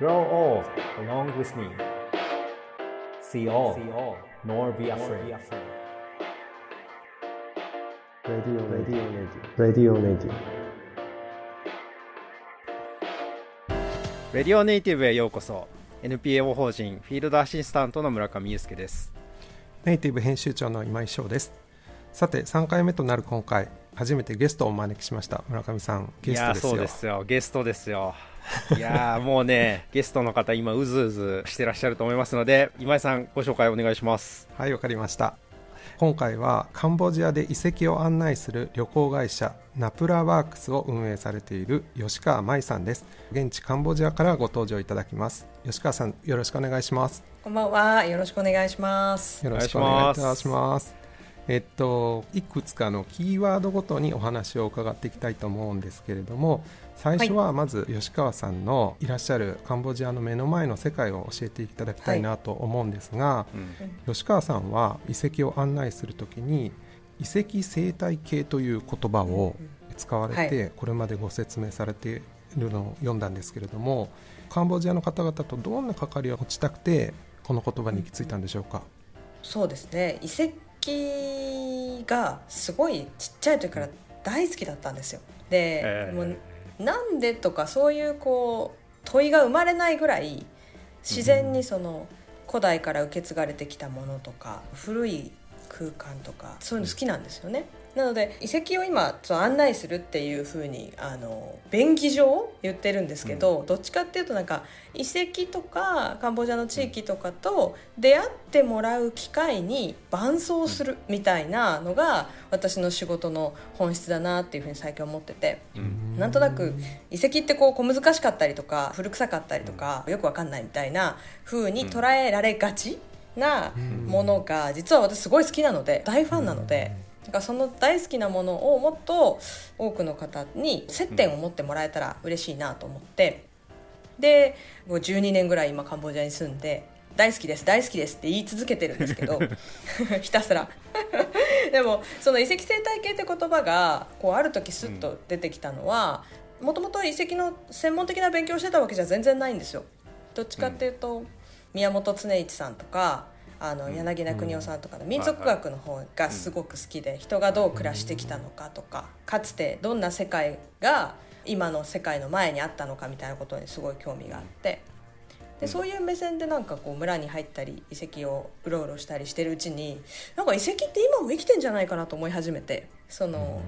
Grow old along with me. See all, nor be afraid. Radio, radio, radio, radio, radio. レディオネイティブへようこそ NPO 法人フィールドアシスタントの村上祐介ですネイティブ編集長の今井翔ですさて3回目となる今回初めてゲストをお招きしました。村上さんゲストですよ。いやそうですよ。ゲストですよ。いやーもうね ゲストの方今うずうずしてらっしゃると思いますので今井さんご紹介お願いします。はいわかりました。今回はカンボジアで遺跡を案内する旅行会社ナプラワークスを運営されている吉川舞さんです。現地カンボジアからご登場いただきます。吉川さんよろしくお願いします。こんばんは。よろしくお願いします。よろしくお願いいたしますえっといくつかのキーワードごとにお話を伺っていきたいと思うんですけれども最初はまず吉川さんのいらっしゃるカンボジアの目の前の世界を教えていただきたいなと思うんですが、吉川さんは遺跡を案内するときに遺跡生態系という言葉を使われて、はい。これまでご説明されているのを読んだんですけれどもカンボジアの方々とどんな関わりを持ちたくてこの言葉に行き着いたんでしょうか、そうですね。遺跡がすごいちっちゃい時から大好きだったんですよ。で、えーもうなんでとかそういうこう問いが生まれないぐらい自然にその古代から受け継がれてきたものとか古い空間とかそういうの好きなんですよね。なので遺跡を今ちょ案内するっていうふうにあの便宜上言ってるんですけど、どっちかっていうとなんか遺跡とかカンボジアの地域とかと出会ってもらう機会に伴走するみたいなのが私の仕事の本質だなっていうふうに最近思ってて。なんとなく遺跡ってこう小難しかったりとか古臭かったりとかよくわかんないみたいな風に捉えられがちなものが実は私すごい好きなので大ファンなので。だからその大好きなものをもっと多くの方に接点を持ってもらえたら嬉しいなと思ってでもう12年ぐらい今カンボジアに住んで大好きです大好きですって言い続けてるんですけど ひたすら。でもその遺跡生態系って言葉がこうある時スッと出てきたのはもともと遺跡の専門的な勉強をしてたわけじゃ全然ないんですよ。どっちかっていうと、宮本恒一さんとかあの柳名邦夫さんとかの民族学の方がすごく好きで人がどう暮らしてきたのかとかかつてどんな世界が今の世界の前にあったのかみたいなことにすごい興味があって。でそういう目線でなんかこう村に入ったり遺跡をうろうろしたりしてるうちになんか遺跡って今も生きてんじゃないかなと思い始めて。その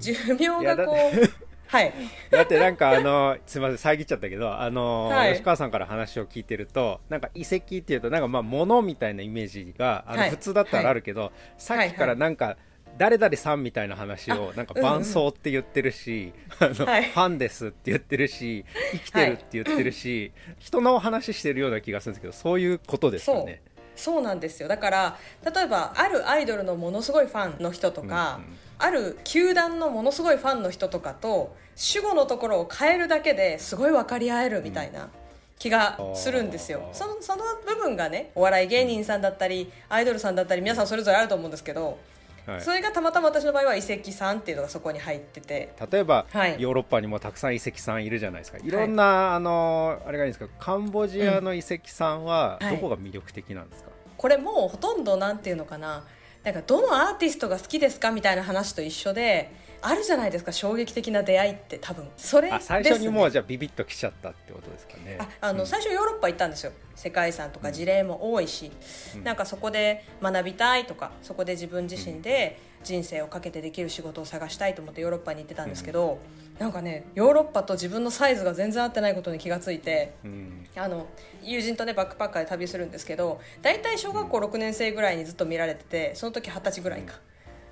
寿命がこうはい。だってなんかあのすみません遮っちゃったけどあの、はい。吉川さんから話を聞いてるとなんか遺跡っていうとなんかまあ物みたいなイメージがあの、はい。普通だったらあるけど、さっきからなんか、誰々さんみたいな話をなんか伴奏って言ってるし、あのはい。ファンですって言ってるし生きてるって言ってるし、人の話してるような気がするんですけどそういうことですかね。そうなんですよ。だから例えばあるアイドルのものすごいファンの人とか、うんうん。ある球団のものすごいファンの人とかと主語のところを変えるだけですごい分かり合えるみたいな気がするんですよ、そのその部分がねお笑い芸人さんだったりアイドルさんだったり皆さんそれぞれあると思うんですけど、はい。それがたまたま私の場合は遺跡さんっていうのがそこに入ってて。例えば、はい。ヨーロッパにもたくさん遺跡さんいるじゃないですか。い。ろんな、あのあれがいいんですかカンボジアの遺跡さんはうんはい。どこが魅力的なんですか、これもうほとんどなんていうのかななんかどのアーティストが好きですかみたいな話と一緒であるじゃないですか衝撃的な出会いって多分。それね、あ最初にもうじゃあビビッときちゃったってことですかね。ああの、うん。最初ヨーロッパ行ったんですよ。世界遺産とか事例も多いし、うん。なんかそこで学びたいとかそこで自分自身で人生をかけてできる仕事を探したいと思ってヨーロッパに行ってたんですけど、なんかねヨーロッパと自分のサイズが全然合ってないことに気がついてうん。あの友人とねバックパッカーで旅するんですけど大体小学校6年生ぐらいにずっと見られててその時二十歳ぐらいか。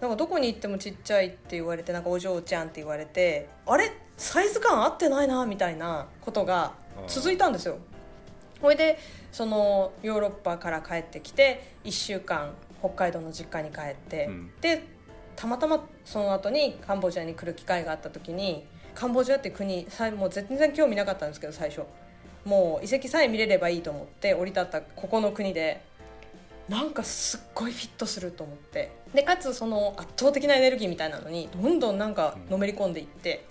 なんかどこに行ってもちっちゃいって言われてなんかお嬢ちゃんって言われてあれ？サイズ感合ってないなみたいなことが続いたんですよ。ほいでそのヨーロッパから帰ってきて1週間北海道の実家に帰って、うん。でたまたまその後にカンボジアに来る機会があった時にカンボジアって国さもう全然興味なかったんですけど最初。もう遺跡さえ見れればいいと思って降り立ったここの国で。なんかすっごいフィットすると思って。でかつその圧倒的なエネルギーみたいなのにどんどんなんかのめり込んでいって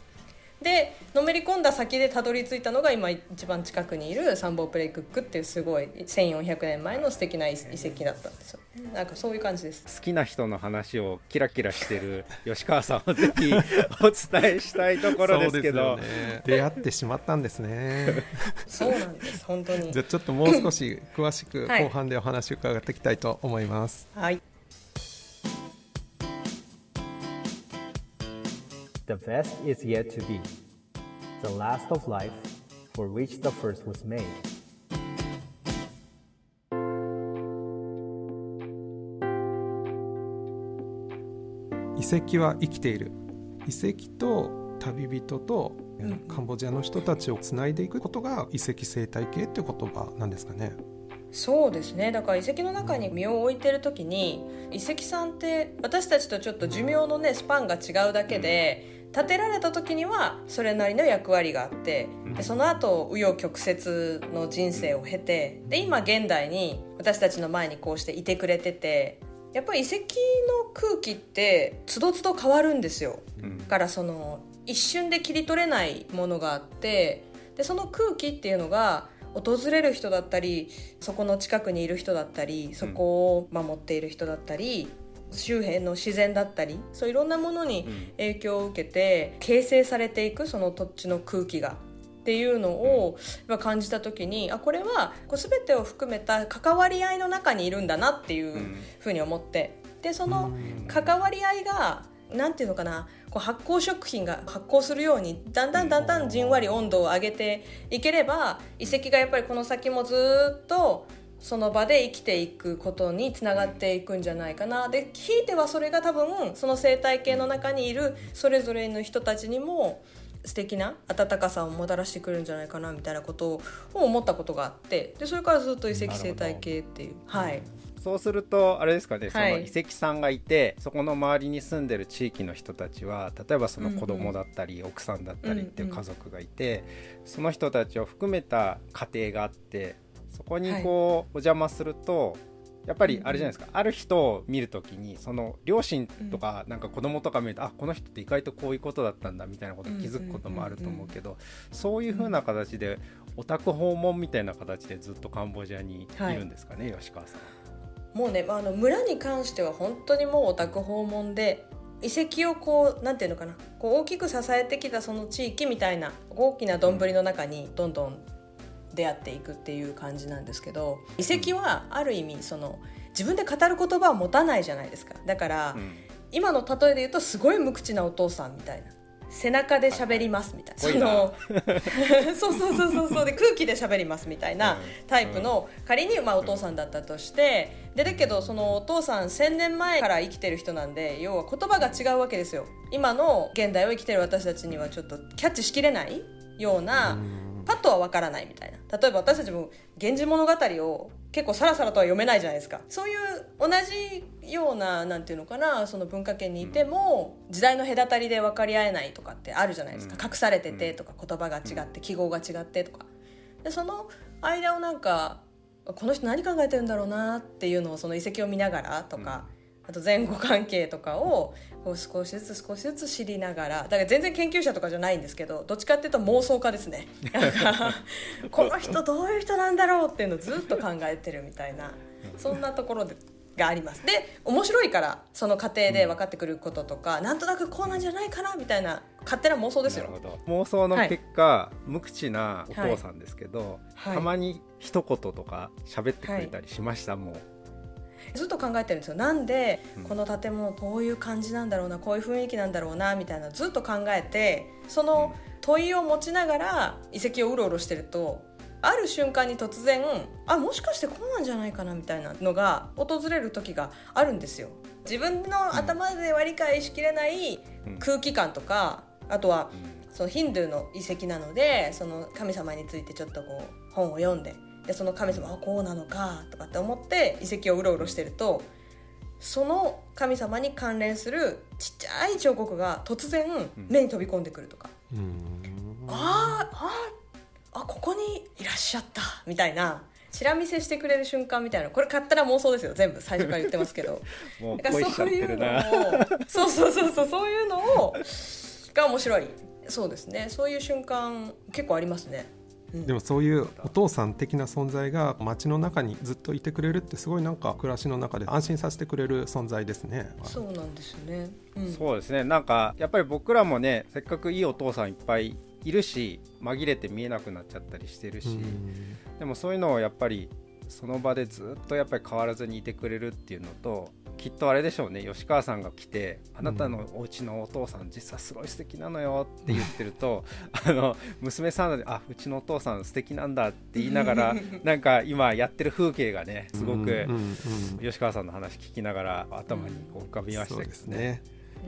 でのめり込んだ先でたどり着いたのが今一番近くにいるサンボープレイクックっていうすごい1400年前の素敵な遺跡だったんですよ。なんかそういう感じです。好きな人の話をキラキラしてる 吉川さんをぜひお伝えしたいところですけど。ね、出会ってしまったんですね。そうなんです本当に。じゃあちょっともう少し詳しく後半でお話を伺っていきたいと思います。はい The best is yet to be, the last of life for which the first was made. 遺跡は生きている遺跡と旅人とカンボジアの人たちをつないでいくことが遺跡生態系っていう言葉なんですかね。そうですね。だから遺跡の中に身を置いてる時に遺跡さんって私たちとちょっと寿命のねスパンが違うだけで建てられた時にはそれなりの役割があってでその後紆余曲折の人生を経てで今現代に私たちの前にこうしていてくれててやっぱり遺跡の空気ってつどつど変わるんですよ、だからその一瞬で切り取れないものがあってでその空気っていうのが訪れる人だったりそこの近くにいる人だったりそこを守っている人だったり、周辺の自然だったりそういろんなものに影響を受けて形成されていくその土地の空気が。っていうのを感じた時にあこれはこう全てを含めた関わり合いの中にいるんだなっていうふうに思って。でその関わり合いがなんていうのかなこう発酵食品が発酵するようにだんだんだんだんじんわり温度を上げていければ遺跡がやっぱりこの先もずっとその場で生きていくことにつながっていくんじゃないかな。でひいてはそれが多分その生態系の中にいるそれぞれの人たちにも素敵な温かさをもたらしてくるんじゃないかなみたいなことを思ったことがあって。でそれからずっと遺跡生態系っていう。はい。そうするとあれですかね、その遺跡さんがいてそこの周りに住んでる地域の人たちは例えばその子供だったり、うんうん、奥さんだったりっていう家族がいて、うんうん、その人たちを含めた家庭があってそこにこう、はい、お邪魔するとやっぱりあれじゃないですか、うんうん、ある人を見るときにその両親とかなんか子供とか見ると、うん、あこの人って意外とこういうことだったんだみたいなことに気づくこともあると思うけど、そういうふうな形でオタク訪問みたいな形でずっとカンボジアにい。るんですかね、はい、吉川さん。もうねあの村に関しては本当にもうオタク訪問で遺跡をこうなんていうのかなこう大きく支えてきたその地域みたいな大きな丼の中にどんどん出会っていくっていう感じなんですけど遺跡はある意味その自分で語る言葉を持たないじゃないですか。だから、うん、今の例えで言うとすごい無口なお父さんみたいな。背中で喋りますみたいな、はい、その そうそうそうそうそう。で空気で喋りますみたいなタイプの、仮にまあお父さんだったとしてでだけどそのお父さん1,000年前から生きてる人なんで要は言葉が違うわけですよ。今の現代を生きてる私たちにはちょっとキャッチしきれないようなパッとはわからないみたいな。例えば私たちも「源氏物語」を結構さらさらとは読めないじゃないですか。そういう同じようななんていうのかなその文化圏にいても、時代の隔たりで分かり合えないとかってあるじゃないですか、隠されててとか言葉が違って記号が違ってとか。でその間をなんかこの人何考えてるんだろうなっていうのをその遺跡を見ながらとか、あと前後関係とかをこう少しずつ少しずつ知りながらだから全然研究者とかじゃないんですけどどっちかっていうと妄想家ですね。この人どういう人なんだろうっていうのをずっと考えてるみたいなそんなところでがあります。で面白いからその過程で分かってくることとか、うん、なんとなくこうなんじゃないかなみたいな勝手な妄想ですよ。妄想の結果、はい、無口なお父さんですけど、はい、たまに一言とか喋ってくれたりしました、はい、もうずっと考えてるんですよ。なんでこの建物こういう感じなんだろうなこういう雰囲気なんだろうなみたいなずっと考えてその問いを持ちながら遺跡をうろうろしてるとある瞬間に突然あもしかしてこうなんじゃないかなみたいなのが訪れる時があるんですよ。自分の頭では理解しきれない空気感とかあとはそのヒンドゥーの遺跡なのでその神様についてちょっとこう本を読んででその神様はこうなのかとかって思って遺跡をうろうろしてるとその神様に関連するちっちゃい彫刻が突然目に飛び込んでくるとか、うん、あああここにいらっしゃったみたいなチラ見せしてくれる瞬間みたいな。これ勝手な妄想ですよ。全部最初から言ってますけど。だからそういうのをそうそうそうそうそういうのをが面白い。そうですね。そういう瞬間結構ありますねでもそういうお父さん的な存在が街の中にずっといてくれるってすごいなんか暮らしの中で安心させてくれる存在ですね。そうなんですね、うん、そうですね。なんかやっぱり僕らもねせっかくいいお父さんいっぱいいるし紛れて見えなくなっちゃったりしてるし、でもそういうのをやっぱりその場でずっとやっぱり変わらずにいてくれるっていうのときっとあれでしょうね吉川さんが来て「あなたのお家のお父さん実はすごい素敵なのよ」って言ってるとあの娘さんで「あうちのお父さん素敵なんだ」って言いながら なんか今やってる風景がねすごく吉川さんの話聞きながら頭にこう浮かびましたですね。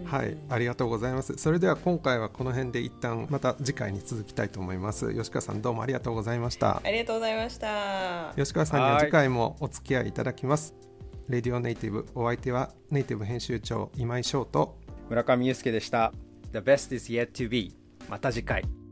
はい、ありがとうございます。それでは今回はこの辺で一旦また次回に続きたいと思います。吉川さんどうもありがとうございました。ありがとうございました。吉川さんには次回もお付き合いいただきます。レディオネイティブお相手はネイティブ編集長今井翔と村上祐介でした。The best is yet to be また次回。